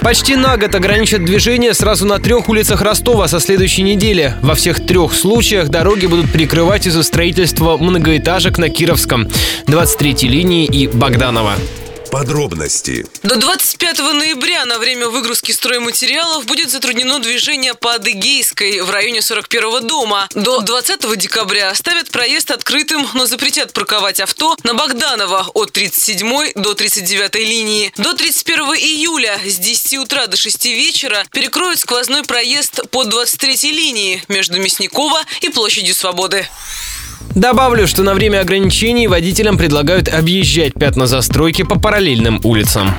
Почти на год ограничат движение сразу на трех улицах Ростова со следующей недели. Во всех трех случаях дороги будут перекрывать из-за строительства многоэтажек на Кировском, 23-й линии и Богданова. Подробности. До 25 ноября на время выгрузки стройматериалов будет затруднено движение по Адыгейской в районе 41-го дома. До 20 декабря оставят проезд открытым, но запретят парковать авто на Богданова от 37 до 39 линии. До 31 июля с 10 утра до 6 вечера перекроют сквозной проезд по 23 линии между Мясникова и Площадью Свободы. Добавлю, что на время ограничений водителям предлагают объезжать пятна застройки по параллельным улицам.